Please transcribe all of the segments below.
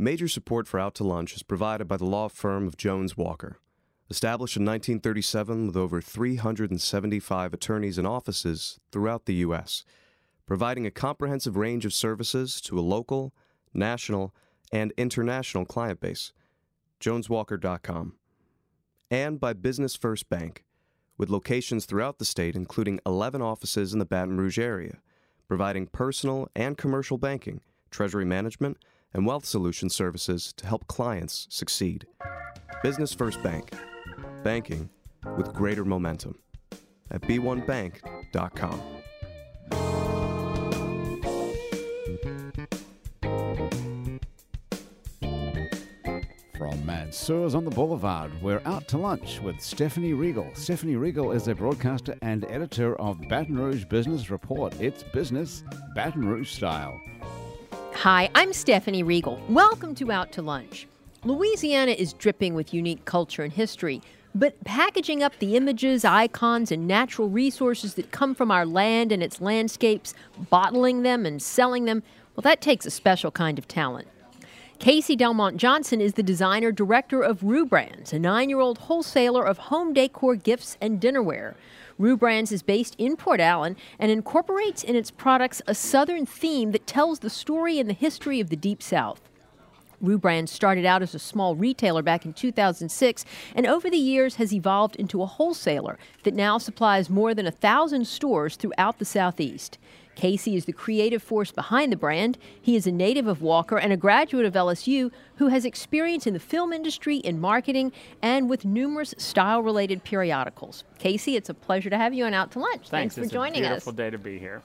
Major support for Out to Lunch is provided by the law firm of Jones Walker. Established in 1937 with over 375 attorneys and offices throughout the U.S., providing a comprehensive range of services to a local, national, and international client base. JonesWalker.com. And by Business First Bank, with locations throughout the state, including 11 offices in the Baton Rouge area, providing personal and commercial banking, treasury management, and wealth solution services to help clients succeed. Business First Bank. Banking with greater momentum. At b1bank.com. From Mansur's on the Boulevard, we're out to lunch with Stephanie Riegel. Stephanie Riegel is a broadcaster and editor of Baton Rouge Business Report. It's business Baton Rouge style. Hi, I'm Stephanie Riegel. Welcome to Out to Lunch. Louisiana is dripping with unique culture and history, but packaging up the images, icons, and natural resources that come from our land and its landscapes, bottling them and selling them, well, that takes a special kind of talent. Casey Delmont Johnson is the designer director of Roux Brands, a nine year old wholesaler of home decor gifts and dinnerware. Roux Brands is based in Port Allen and incorporates in its products a Southern theme that tells the story and the history of the Deep South. Roux Brands started out as a small retailer back in 2006 and over the years has evolved into a wholesaler that now supplies more than a thousand stores throughout the Southeast. Casey is the creative force behind the brand. He is a native of Walker and a graduate of LSU who has experience in the film industry, in marketing, and with numerous style related periodicals. Casey, it's a pleasure to have you on Out to Lunch. Thanks, Thanks for it's joining a beautiful us. day to be here.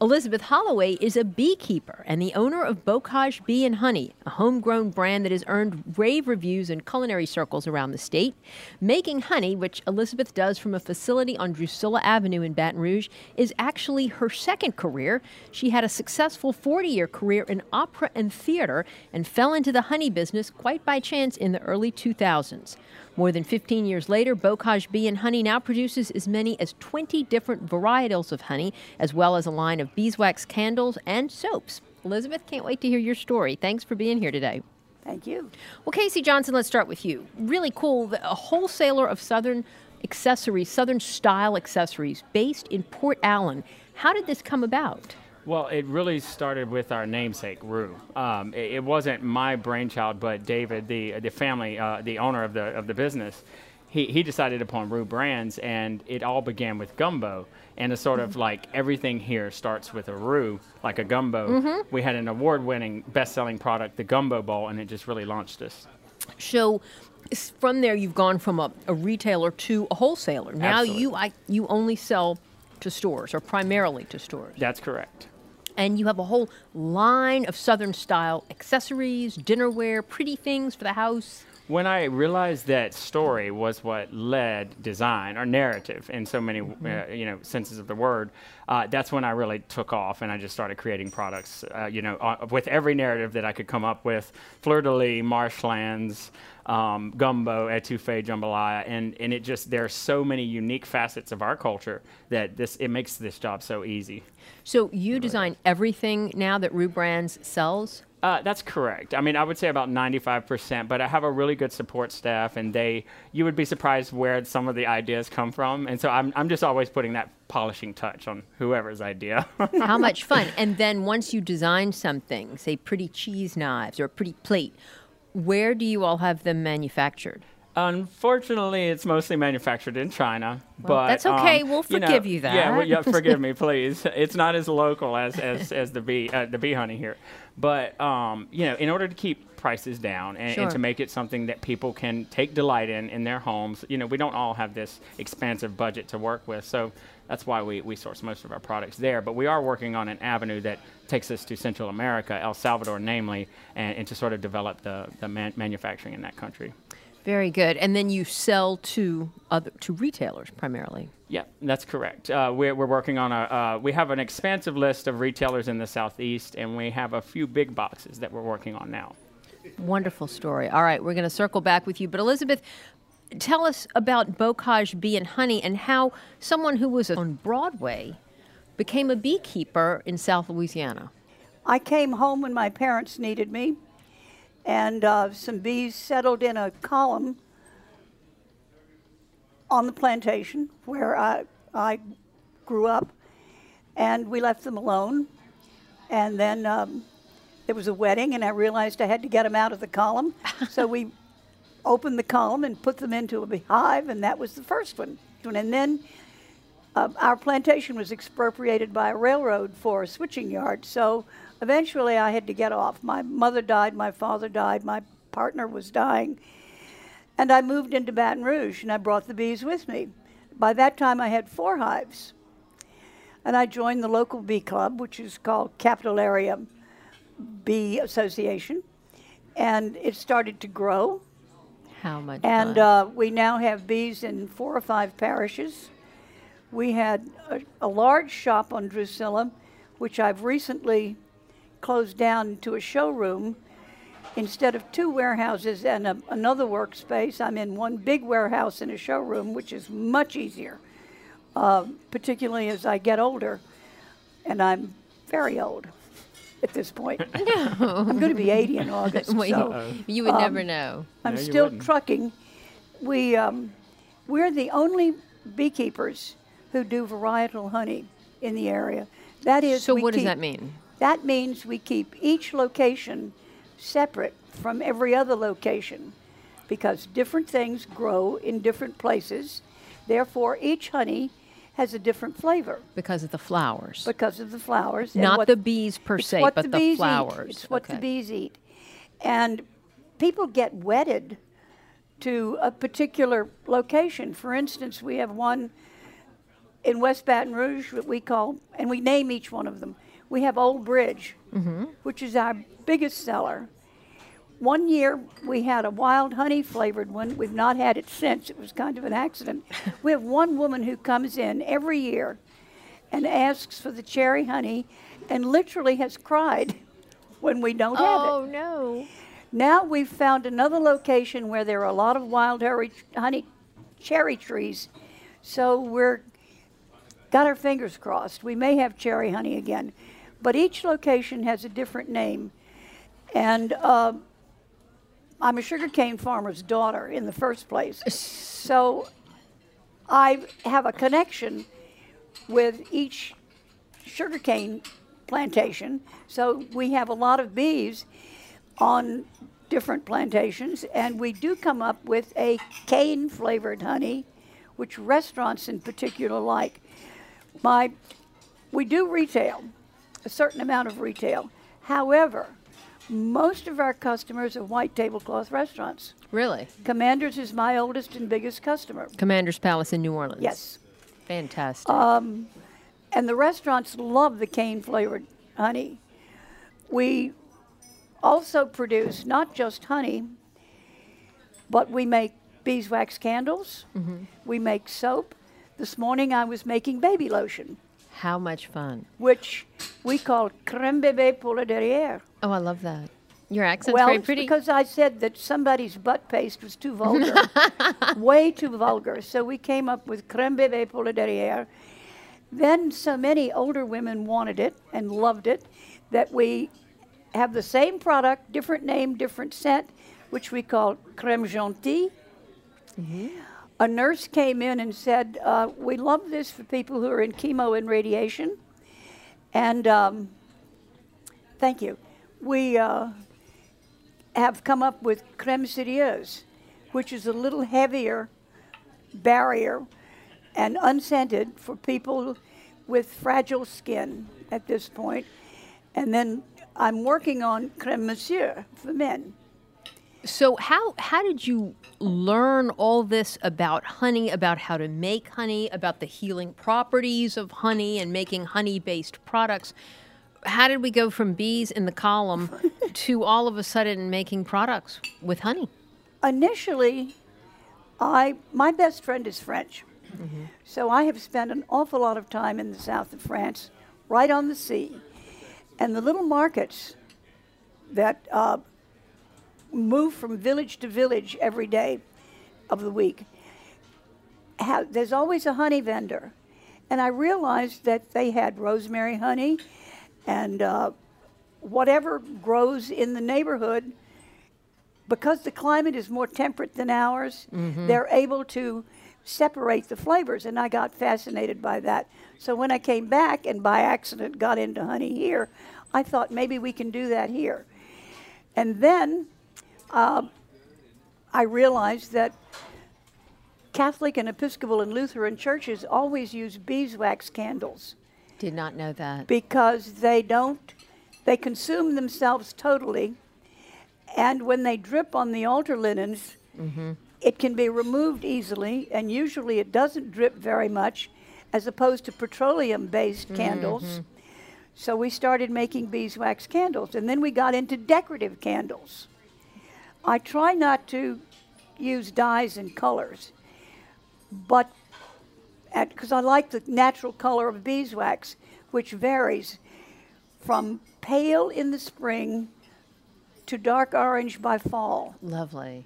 Elizabeth Holloway is a beekeeper and the owner of Bocage Bee and Honey, a homegrown brand that has earned rave reviews in culinary circles around the state. Making honey, which Elizabeth does from a facility on Drusilla Avenue in Baton Rouge, is actually her second career. She had a successful 40 year career in opera and theater and fell into the honey business quite by chance in the early 2000s. More than 15 years later, Bocage Bee and Honey now produces as many as 20 different varietals of honey, as well as a line of beeswax candles and soaps. Elizabeth, can't wait to hear your story. Thanks for being here today. Thank you. Well, Casey Johnson, let's start with you. Really cool, a wholesaler of Southern accessories, Southern style accessories, based in Port Allen. How did this come about? Well, it really started with our namesake, Roux. Um, it, it wasn't my brainchild, but David, the the family, uh, the owner of the of the business, he, he decided upon Roux Brands, and it all began with gumbo. And it's sort of like everything here starts with a roux, like a gumbo. We had an award-winning, best-selling product, the Gumbo Bowl, and it just really launched us. So, from there, you've gone from a, a retailer to a wholesaler. Now Absolutely. you I, you only sell to stores or primarily to stores. That's correct. And you have a whole line of Southern style accessories, dinnerware, pretty things for the house. When I realized that story was what led design or narrative in so many uh, you know senses of the word, uh, that's when I really took off and I just started creating products. Uh, you know, uh, with every narrative that I could come up with: fleur de lis, marshlands, um, gumbo, etouffee, jambalaya, and and it just there are so many unique facets of our culture that this it makes this job so easy. So you design everything now that Roux Brands sells. Uh, that's correct. I mean, I would say about 95%, but I have a really good support staff, and they, you would be surprised where some of the ideas come from. And so I'm, I'm just always putting that polishing touch on whoever's idea. How much fun! And then once you design something, say pretty cheese knives or a pretty plate, where do you all have them manufactured? Unfortunately, it's mostly manufactured in China. Well, but that's okay. um, We'll you know, forgive you Yeah, well, that. yeah, forgive me, please. It's not as local as as, as the bee uh, the bee honey here, but um, you know, in order to keep prices down and, and to make it something that people can take delight in in their homes, you know, we don't all have this expansive budget to work with, so that's why we, we source most of our products there. But we are working on an avenue that takes us to Central America, El Salvador, namely, and, and to sort of develop the the man- manufacturing in that country. Very good. And then you sell to other to retailers primarily. Yeah, that's correct. Uh, we're, we're working on a. Uh, we have an expansive list of retailers in the southeast, and we have a few big boxes that we're working on now. Wonderful story. All right, we're going to circle back with you. But Elizabeth, tell us about Bocage Bee and Honey and how someone who was on Broadway became a beekeeper in South Louisiana. I came home when my parents needed me and uh, some bees settled in a column on the plantation where I, I grew up, and we left them alone. And then um, there was a wedding, and I realized I had to get them out of the column. so we opened the column and put them into a beehive, and that was the first one. And then uh, our plantation was expropriated by a railroad for a switching yard. So eventually I had to get off. My mother died, my father died, my partner was dying. And I moved into Baton Rouge and I brought the bees with me. By that time, I had four hives. And I joined the local bee club, which is called Capital Area Bee Association. And it started to grow. How much And uh, we now have bees in four or five parishes. We had a, a large shop on Drusilla, which I've recently closed down to a showroom. Instead of two warehouses and a, another workspace, I'm in one big warehouse and a showroom, which is much easier, uh, particularly as I get older. And I'm very old at this point. no. I'm going to be 80 in August. Well, you- so you would um, never know. I'm No, still wouldn't. trucking. We, um, we're the only beekeepers who do varietal honey in the area. That is, So what does that mean? That means we keep each location separate from every other location because different things grow in different places. Therefore, each honey has a different flavor Because of the flowers. because of the flowers. Not the bees per se, but the, the, flowers. Eat. It's what Okay. the bees eat. And people get wedded to a particular location. For instance, we have one in West Baton Rouge that we call, and we name each one of them. We have Old Bridge, Mm-hmm. which is our biggest seller. One year we had a wild honey flavored one. We've not had it since. It was kind of an accident. we have one woman who comes in every year and asks for the cherry honey and literally has cried when we don't have it. Oh no. Now we've found another location where there are a lot of wild honey cherry trees. So we're got our fingers crossed. We may have cherry honey again. But each location has a different name. And uh, I'm a sugarcane farmer's daughter in the first place. So I have a connection with each sugarcane plantation. So we have a lot of bees on different plantations, and we do come up with a cane flavored honey, which restaurants in particular like. My, we do retail, a certain amount of retail. However, most of our customers are white tablecloth restaurants. Really? Commanders is my oldest and biggest customer. Commander's Palace in New Orleans. Yes. Fantastic. Um, and the restaurants love the cane flavored honey. We also produce not just honey, but we make beeswax candles, mm-hmm. we make soap. This morning I was making baby lotion, How much fun. which we call creme bébé pour le derrière. Oh, I love that. Your accent's well, very pretty. because I said that somebody's butt paste was too vulgar, way too vulgar. So we came up with creme bébé pour le derrière. Then so many older women wanted it and loved it that we have the same product, different name, different scent, which we call creme gentille. A nurse came in and said, uh, "We love this for people who are in chemo and radiation." And um, thank you. We uh, have come up with creme sérieuse, which is a little heavier barrier and unscented for people with fragile skin at this point. And then I'm working on creme monsieur for men. So how how did you learn all this about honey, about how to make honey, about the healing properties of honey and making honey-based products? How did we go from bees in the column to all of a sudden making products with honey? Initially, I my best friend is French. So I have spent an awful lot of time in the south of France, right on the sea. And the little markets that uh, move from village to village every day of the week, have, there's always a honey vendor. And I realized that they had rosemary honey and uh, whatever grows in the neighborhood because the climate is more temperate than ours, they're able to separate the flavors, and I got fascinated by that. So when I came back and by accident got into honey here, I thought maybe we can do that here. And then um, I realized that Catholic and Episcopal and Lutheran churches always use beeswax candles Did not know that. because they don't, they consume themselves totally. And when they drip on the altar linens, it can be removed easily, and usually it doesn't drip very much, as opposed to petroleum based candles. So we started making beeswax candles, and then we got into decorative candles. I try not to use dyes and colors, but because I like the natural color of beeswax, which varies from pale in the spring to dark orange by fall. Lovely.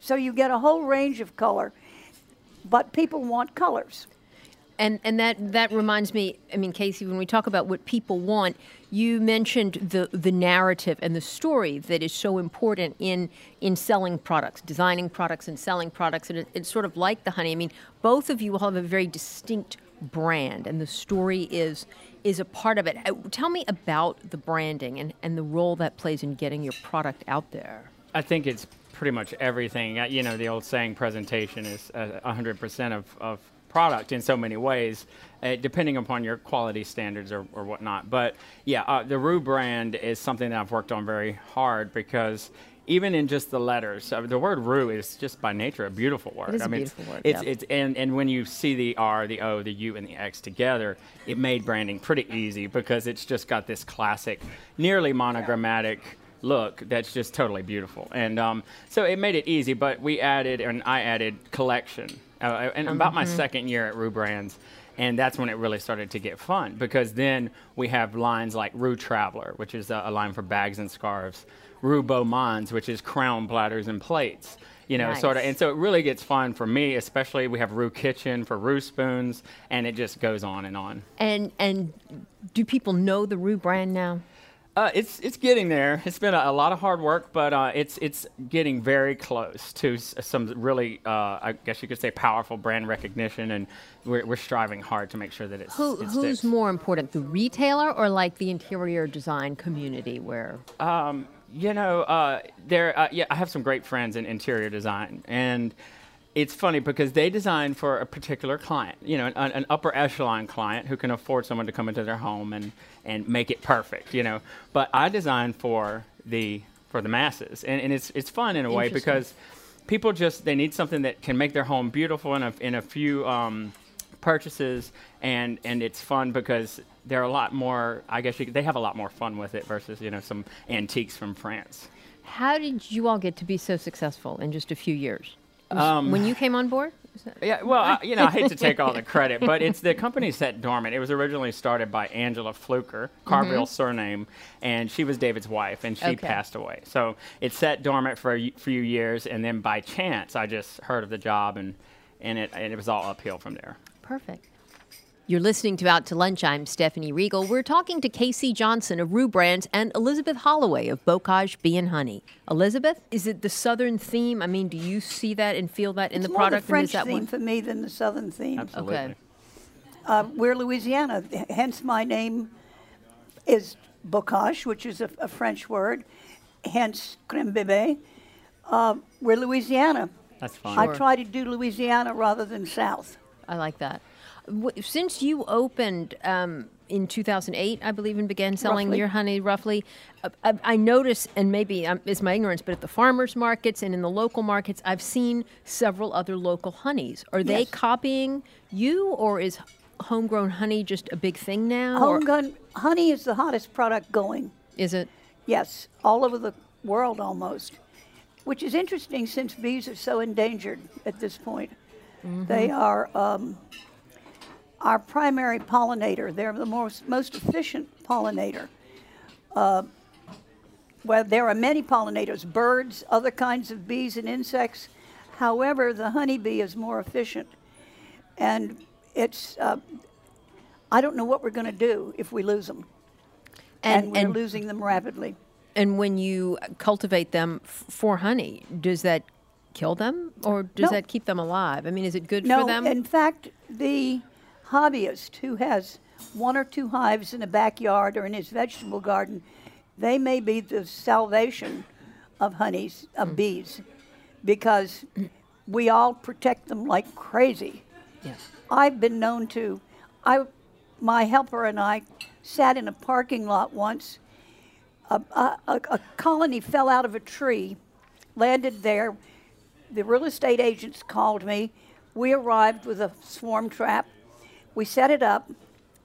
So you get a whole range of color, but people want colors. And and that that reminds me. I mean, Casey, when we talk about what people want, you mentioned the the narrative and the story that is so important in in selling products, designing products, and selling products. And it, it's sort of like the honey. I mean, both of you will have a very distinct brand, and the story is is a part of it. Uh, Tell me about the branding and, and the role that plays in getting your product out there. I think it's pretty much everything. Uh, You know, the old saying, presentation is uh, 100% of, of product in so many ways, uh, depending upon your quality standards or, or whatnot. But yeah, uh, the Roux brand is something that I've worked on very hard because even in just the letters, uh, the word Roux is just by nature a beautiful word. is I a mean, beautiful word, It's, yeah. it's and, and when you see the R, the O, the U, and the X together, it made branding pretty easy because it's just got this classic, nearly monogrammatic look that's just totally beautiful. And um, so it made it easy, but we added, and I added collection. Uh, and about my second year at Roux Brands, and that's when it really started to get fun because then we have lines like Roux Traveler, which is a, a line for bags and scarves, Roux Beaumonds, which is crown platters and plates. You know, sort of, and so it really gets fun for me, especially we have Roux Kitchen for Roux spoons, and it just goes on and on. And and do people know the Roux brand now? Uh, it's it's getting there. It's been a, a lot of hard work, but uh, it's it's getting very close to s- some really, uh, I guess you could say, powerful brand recognition, and we're, we're striving hard to make sure that it's Who, it who's more important, the retailer or like the interior design community? Where You know, uh, there. Uh, yeah, I have some great friends in interior design, and it's funny because they design for a particular client. You know, an, an upper echelon client who can afford someone to come into their home and and make it perfect. You know, but I design for the for the masses, and, and it's it's fun in a way because people just they need something that can make their home beautiful in a in a few. Um, purchases and and it's fun because they're a lot more i guess could- they have a lot more fun with it versus you know some antiques from france how did you all get to be so successful in just a few years? Was- um, when you came on board? Yeah well I, you know i hate to take all the credit but it's the company set dormant it was originally started by angela fluker carville mm-hmm. surname and she was david's wife and she Okay. passed away so it sat dormant for a few years and then by chance i just heard of the job and and it, and it was all uphill from there Perfect. You're listening to Out to Lunch. I'm Stephanie Riegel. We're talking to Casey Johnson of Roux Brands and Elizabeth Holloway of Bocage Bee and Honey. Elizabeth, is it the Southern theme? I mean, do you see that and feel that in it's the more product? the French and is that theme one? for me than the Southern theme. absolutely Okay. Uh, we're Louisiana, hence my name is bocage, which is a, a French word, hence creme bébé. Uh, we're Louisiana. that's fun I try to do Louisiana rather than South. I like that. Since you opened um, in 2008, I believe, and began selling Roughly. your honey roughly, uh, I, I notice, and maybe um, it's my ignorance, but at the farmers markets and in the local markets, I've seen several other local honeys. Are they copying you, or is homegrown honey just a big thing now? Homegrown honey is the hottest product going. is it? Yes, all over the world almost, which is interesting since bees are so endangered at this point. They are um, our primary pollinator. They're the most, most efficient pollinator. Uh, well, there are many pollinators, birds, other kinds of bees and insects. However, the honeybee is more efficient. And it's, uh, I don't know what we're going to do if we lose them. And, we're losing them rapidly. And when you cultivate them f- for honey, does that kill them or does No. that keep them alive? I mean, is it good No, for them? No, in fact, the hobbyist who has one or two hives in a backyard or in his vegetable garden, they may be the salvation of honeys, of mm. bees, because we all protect them like crazy. yeah. I've been known to. I, my helper and I sat in a parking lot once. A, a, a colony fell out of a tree, landed there. The real estate agents called me. We arrived with a swarm trap. We set it up,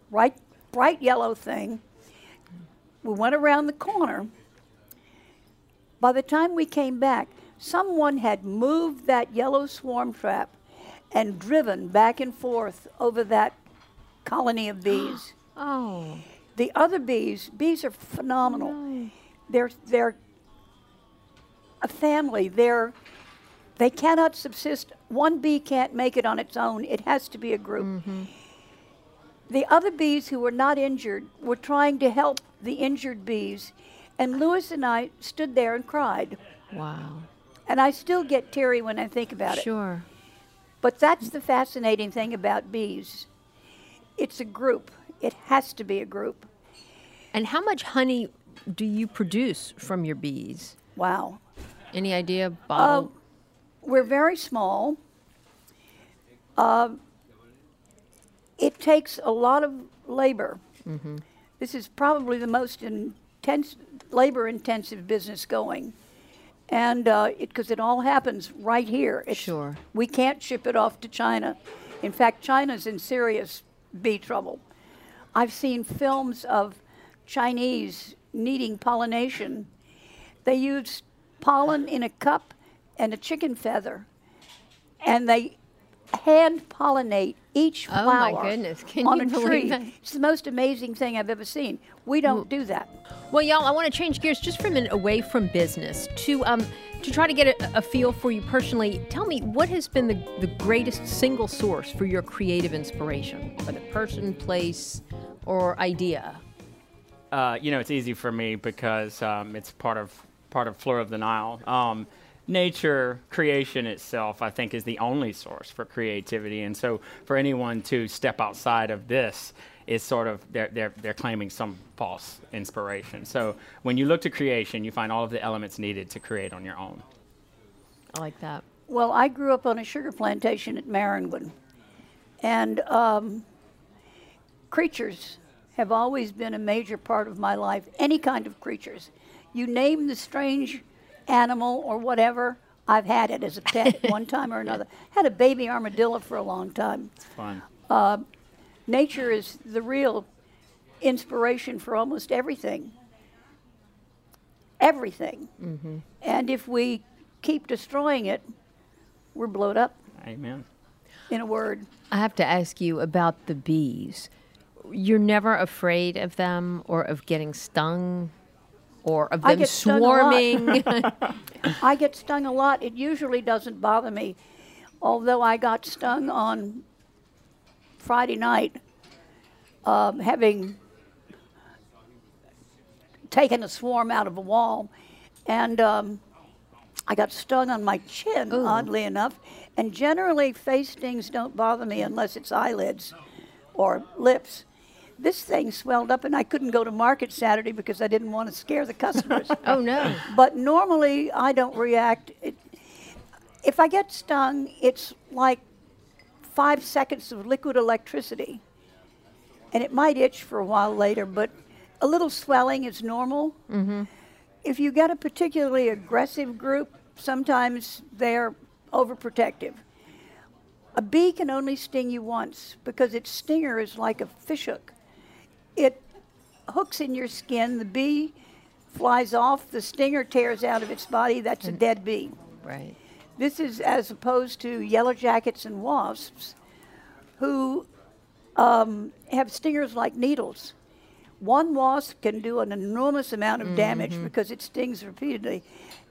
bright, bright yellow thing. We went around the corner. By the time we came back, someone had moved that yellow swarm trap and driven back and forth over that colony of bees. Oh, The other bees, bees are phenomenal. They're they're a family. They're they cannot subsist. One bee can't make it on its own. It has to be a group. Mm-hmm. The other bees who were not injured were trying to help the injured bees, and Lewis and I stood there and cried. wow. And I still get teary when I think about it. Sure. But that's the fascinating thing about bees. It's a group. It has to be a group. And how much honey do you produce from your bees? Wow. Any idea? Bottle? We're very small. Um, it takes a lot of labor. Mm-hmm. This is probably the most intense, labor-intensive business going, and uh, because it, all happens right here. It's- Sure. We can't ship it off to China. In fact, China's in serious bee trouble. I've seen films of Chinese needing pollination. They use pollen in a cup and a chicken feather, and they hand pollinate each Oh, my flower goodness. Can on you a believe tree. that? It's the most amazing thing I've ever seen. We don't do that. Well, y'all, I want to change gears just for a minute away from business to um to try to get a, a feel for you personally. Tell me what has been the, the greatest single source for your creative inspiration, whether person, place, or idea. Uh, you know, it's easy for me because um, it's part of part of Flora of the Nile. Um, nature, creation itself, I think, is the only source for creativity. And so, for anyone to step outside of this, is sort of they're they're they're claiming some false inspiration. So, when you look to creation, you find all of the elements needed to create on your own. I like that. Well, I grew up on a sugar plantation at Maringwood, and um, creatures have always been a major part of my life. Any kind of creatures, you name the strange animal or whatever, I've had it as a pet at one time or another. Had a baby armadillo for a long time. It's fun. Uh, nature is the real inspiration for almost everything. Everything. Mm-hmm. And if we keep destroying it, we're blowed up, Amen. in a word. I have to ask you about the bees. You're never afraid of them or of getting stung or of I them get stung a lot. swarming. I get stung a lot. It usually doesn't bother me, although I got stung on Friday night, um, having taken a swarm out of a wall, and um, I got stung on my chin, oddly enough. And generally, face stings don't bother me unless it's eyelids or lips. This thing swelled up, and I couldn't go to market Saturday because I didn't want to scare the customers. oh no. But normally, I don't react. It, if I get stung, it's like five seconds of liquid electricity. And it might itch for a while later, but a little swelling is normal. Mm-hmm. If you get a particularly aggressive group, sometimes they're overprotective. A bee can only sting you once because its stinger is like a fishhook. It hooks in your skin, the bee flies off, the stinger tears out of its body, that's a dead bee. Right. This is as opposed to yellow jackets and wasps who um, have stingers like needles. One wasp can do an enormous amount of damage because it stings repeatedly.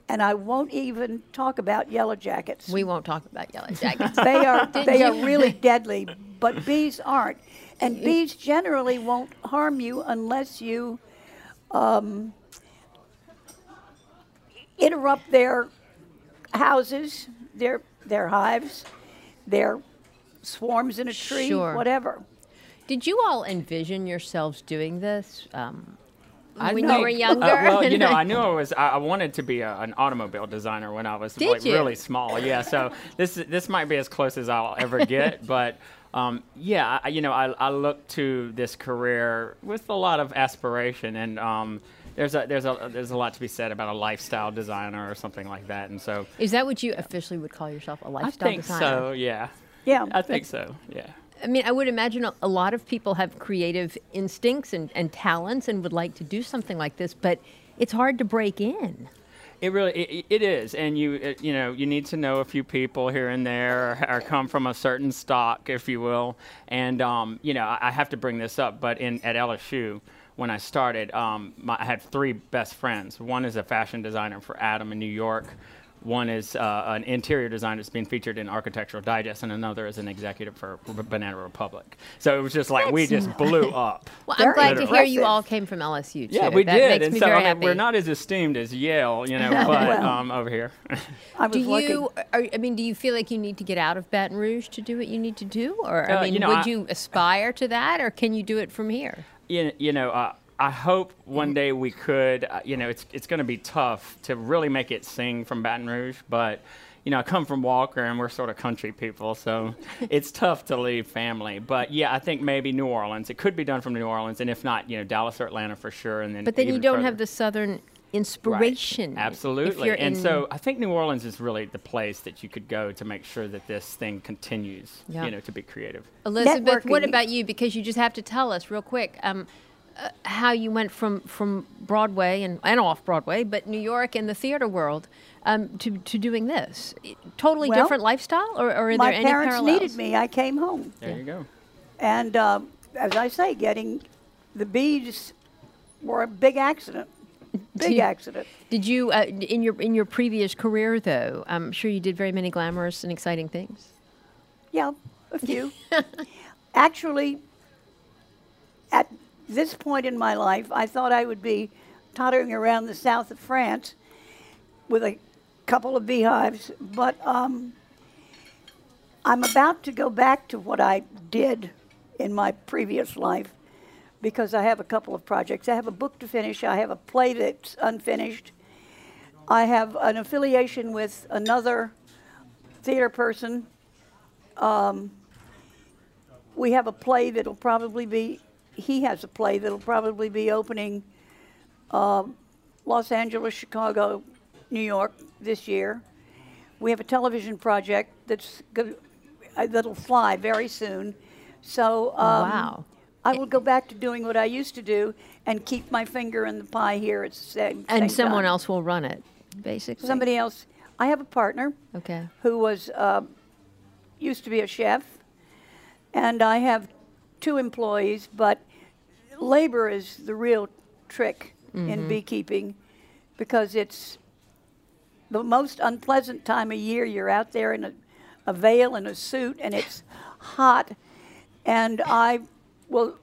And I won't even talk about yellow jackets. We won't talk about yellow jackets. They are they are really deadly, but bees aren't. And bees generally won't harm you unless you um, interrupt their houses, their their hives, their swarms in a tree, Sure. whatever. Did you all envision yourselves doing this um, I when think- you were younger? Uh, well, you know, I knew I was. I, I wanted to be a, an automobile designer when I was Did like you? really small. Yeah, so this this might be as close as I'll ever get, but. Um, yeah, I, you know, I, I look to this career with a lot of aspiration, and um, there's a there's a there's a lot to be said about a lifestyle designer or something like that, and so Is that what you officially would call yourself, a lifestyle I think designer? so. Yeah, Yeah. I think so. Yeah. I mean, I would imagine a, a lot of people have creative instincts and, and talents and would like to do something like this, but it's hard to break in. It really it, it is, and you it, you know you need to know a few people here and there, or, or come from a certain stock, if you will. And um, you know I, I have to bring this up, but in at LSU when I started, um, my, I had three best friends. One is a fashion designer for Adam in New York. One is uh, an interior design that's been featured in Architectural Digest, and another is an executive for R- Banana Republic. So it was just like we That's just blew up. Well, I'm Very glad to hear you all came from LSU, too. Yeah, we that did, Makes and me so very I mean, happy. we're not as esteemed as Yale, you know, but Well. um, over here. I was Do you? Are, I mean, do you feel like you need to get out of Baton Rouge to do what you need to do, or Uh, I mean, you know, would I- you aspire to that, or can you do it from here? you, you know, uh, I hope one day we could. Uh, you know, it's it's going to be tough to really make it sing from Baton Rouge, but you know, I come from Walker, and we're sort of country people, so it's tough to leave family. But yeah, I think maybe New Orleans. It could be done from New Orleans, and if not, you know, Dallas or Atlanta for sure. And then, But then you don't further. have the Southern inspiration. if Absolutely. And in- so I think New Orleans is really the place that you could go to make sure that this thing continues, Yeah. you know, to be creative. Elizabeth, what about you? Because you just have to tell us real quick um, uh, how you went from, from Broadway and, and off Broadway, but New York and the theater world um, to, to doing this. Totally Well, different lifestyle, or, or are My there any parents needed me. I came home. There you go. And um, as I say, getting the bees were a big accident. Big you- accident. Did you, uh, in your in your previous career, though? I'm sure you did very many glamorous and exciting things. Yeah, a few. Actually, at this point in my life, I thought I would be tottering around the south of France with a couple of beehives, but um, I'm about to go back to what I did in my previous life because I have a couple of projects. I have a book to finish, I have a play that's unfinished, I have an affiliation with another theater person. We have a play that'll probably be, he has a play that'll probably be opening um, Los Angeles, Chicago, New York this year. We have a television project that's go- uh, that'll fly very soon. So um, Wow. I will go back to doing what I used to do and keep my finger in the pie here at the same, And same someone time. else will run it, basically. Somebody else. I have a partner Okay. who was uh, used to be a chef, and I have two employees. But labor is the real trick in beekeeping because it's the most unpleasant time of year. You're out there in a, a veil and a suit, and it's hot, and I will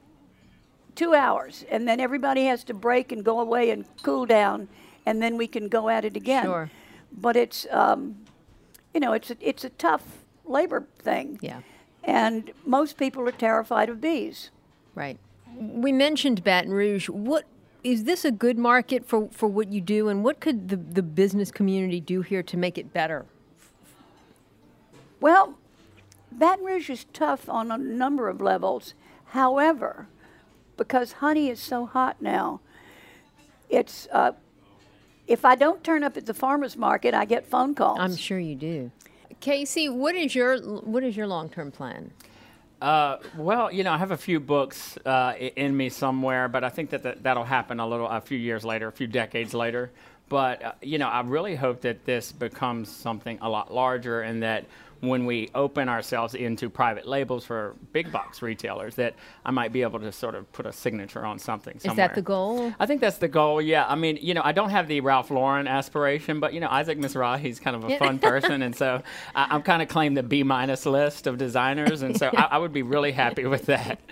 two hours, and then everybody has to break and go away and cool down, and then we can go at it again. Sure. But it's, um, you know, it's a, it's a tough labor thing. Yeah. And most people are terrified of bees. Right. We mentioned Baton Rouge. What is this a good market for, for what you do, and what could the, the business community do here to make it better? Well, Baton Rouge is tough on a number of levels. However, because honey is so hot now, it's uh, if I don't turn up at the farmers market, I get phone calls. I'm sure you do. Casey, what is your what is your long term plan? Uh, well, you know, I have a few books uh, in me somewhere, but I think that, that that'll happen a little, a few years later, a few decades later. But uh, you know, I really hope that this becomes something a lot larger, and that when we open ourselves into private labels for big box retailers, that I might be able to sort of put a signature on something. Is that the goal? I think that's the goal. Yeah, I mean, you know, I don't have the Ralph Lauren aspiration, but you know, Isaac Mizrahi, he's kind of a fun person, and so I, I'm kind of claim the B minus list of designers, and so I, I would be really happy with that.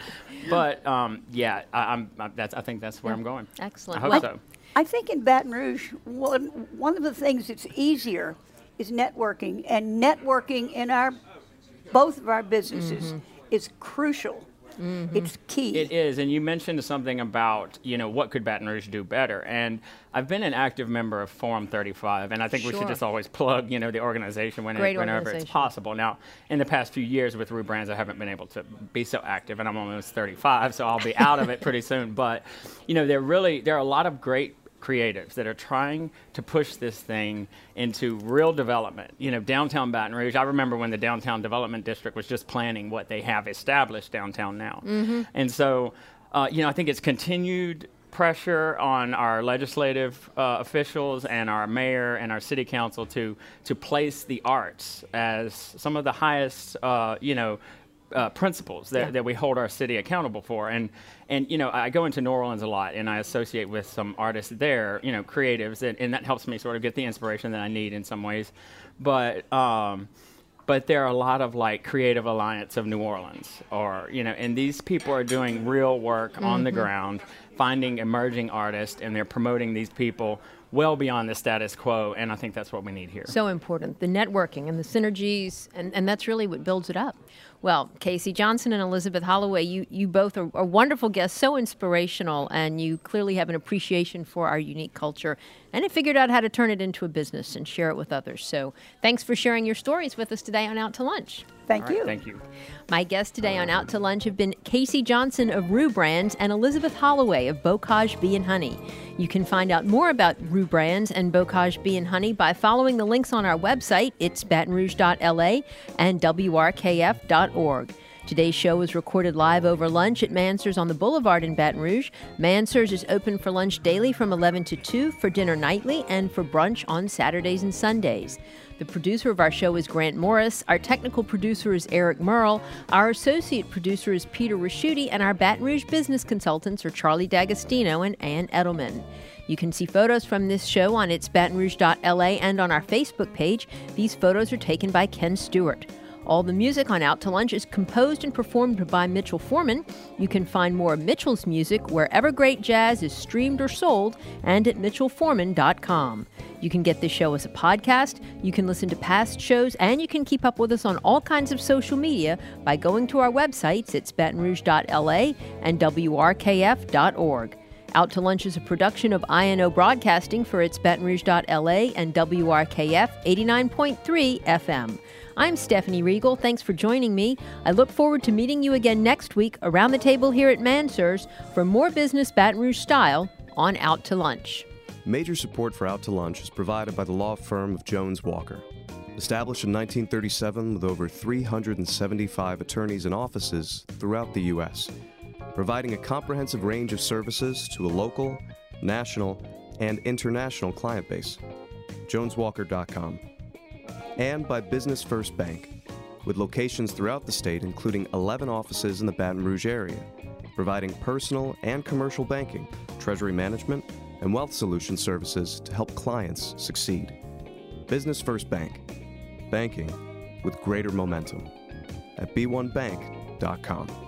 But um, yeah, I, I'm I, that's I think that's where I'm going. Excellent. I hope Well, so. I think in Baton Rouge, one, one of the things that's easier is networking, and networking in our both of our businesses mm-hmm. is crucial. Mm-hmm. It's key. It is, and you mentioned something about you know what could Baton Rouge do better, and I've been an active member of Forum 35, and I think we should just always plug you know the organization Great whenever it's possible. Now, in the past few years with Roux Brands, I haven't been able to be so active, and I'm almost 35, so I'll be out of it pretty soon. But you know, there really there are a lot of great creatives that are trying to push this thing into real development. You know, downtown Baton Rouge. I remember when the downtown development district was just planning what they have established downtown now, and so uh, you know, I think it's continued pressure on our legislative uh, officials and our mayor and our city council to to place the arts as some of the highest, uh, you know, uh, principles that, Yeah. that we hold our city accountable for. And and you know, I go into New Orleans a lot, and I associate with some artists there, you know, creatives, and, and that helps me sort of get the inspiration that I need in some ways. But um, but there are a lot of like Creative Alliance of New Orleans, or you know, and these people are doing real work on the ground, finding emerging artists, and they're promoting these people well beyond the status quo. And I think that's what we need here. So important. The networking and the synergies, and, and that's really what builds it up. Well, Casey Johnson and Elizabeth Holloway, you, you both are, are wonderful guests, so inspirational, and you clearly have an appreciation for our unique culture and have figured out how to turn it into a business and share it with others. So thanks for sharing your stories with us today on Out to Lunch. Thank All right, you. Thank you. My guests today on Out to Lunch have been Casey Johnson of Roux Brands and Elizabeth Holloway of Bocage Bee and Honey. You can find out more about Roux Brands and Bocage Bee and Honey by following the links on our website. It's batonrouge.la and wrkf.org. Today's show was recorded live over lunch at Mansur's on the Boulevard in Baton Rouge. Mansur's is open for lunch daily from 11 to 2, for dinner nightly, and for brunch on Saturdays and Sundays. The producer of our show is Grant Morris. Our technical producer is Eric Merle. Our associate producer is Peter Raschuti. And our Baton Rouge business consultants are Charlie D'Agostino and Ann Edelman. You can see photos from this show on its batonrouge.la and on our Facebook page. These photos are taken by Ken Stewart. All the music on Out to Lunch is composed and performed by Mitchell Foreman. You can find more of Mitchell's music wherever great jazz is streamed or sold and at mitchellforeman.com. You can get this show as a podcast, you can listen to past shows, and you can keep up with us on all kinds of social media by going to our websites. It's batonrouge.la and wrkf.org. Out to Lunch is a production of INO Broadcasting for its Baton Rouge.la and WRKF 89.3 FM. I'm Stephanie Riegel. Thanks for joining me. I look forward to meeting you again next week around the table here at Mansur's for more business Baton Rouge style on Out to Lunch. Major support for Out to Lunch is provided by the law firm of Jones Walker. Established in 1937 with over 375 attorneys and offices throughout the U.S., providing a comprehensive range of services to a local, national, and international client base. JonesWalker.com. And by Business First Bank, with locations throughout the state, including 11 offices in the Baton Rouge area, providing personal and commercial banking, treasury management, and wealth solution services to help clients succeed. Business First Bank, banking with greater momentum at b1bank.com.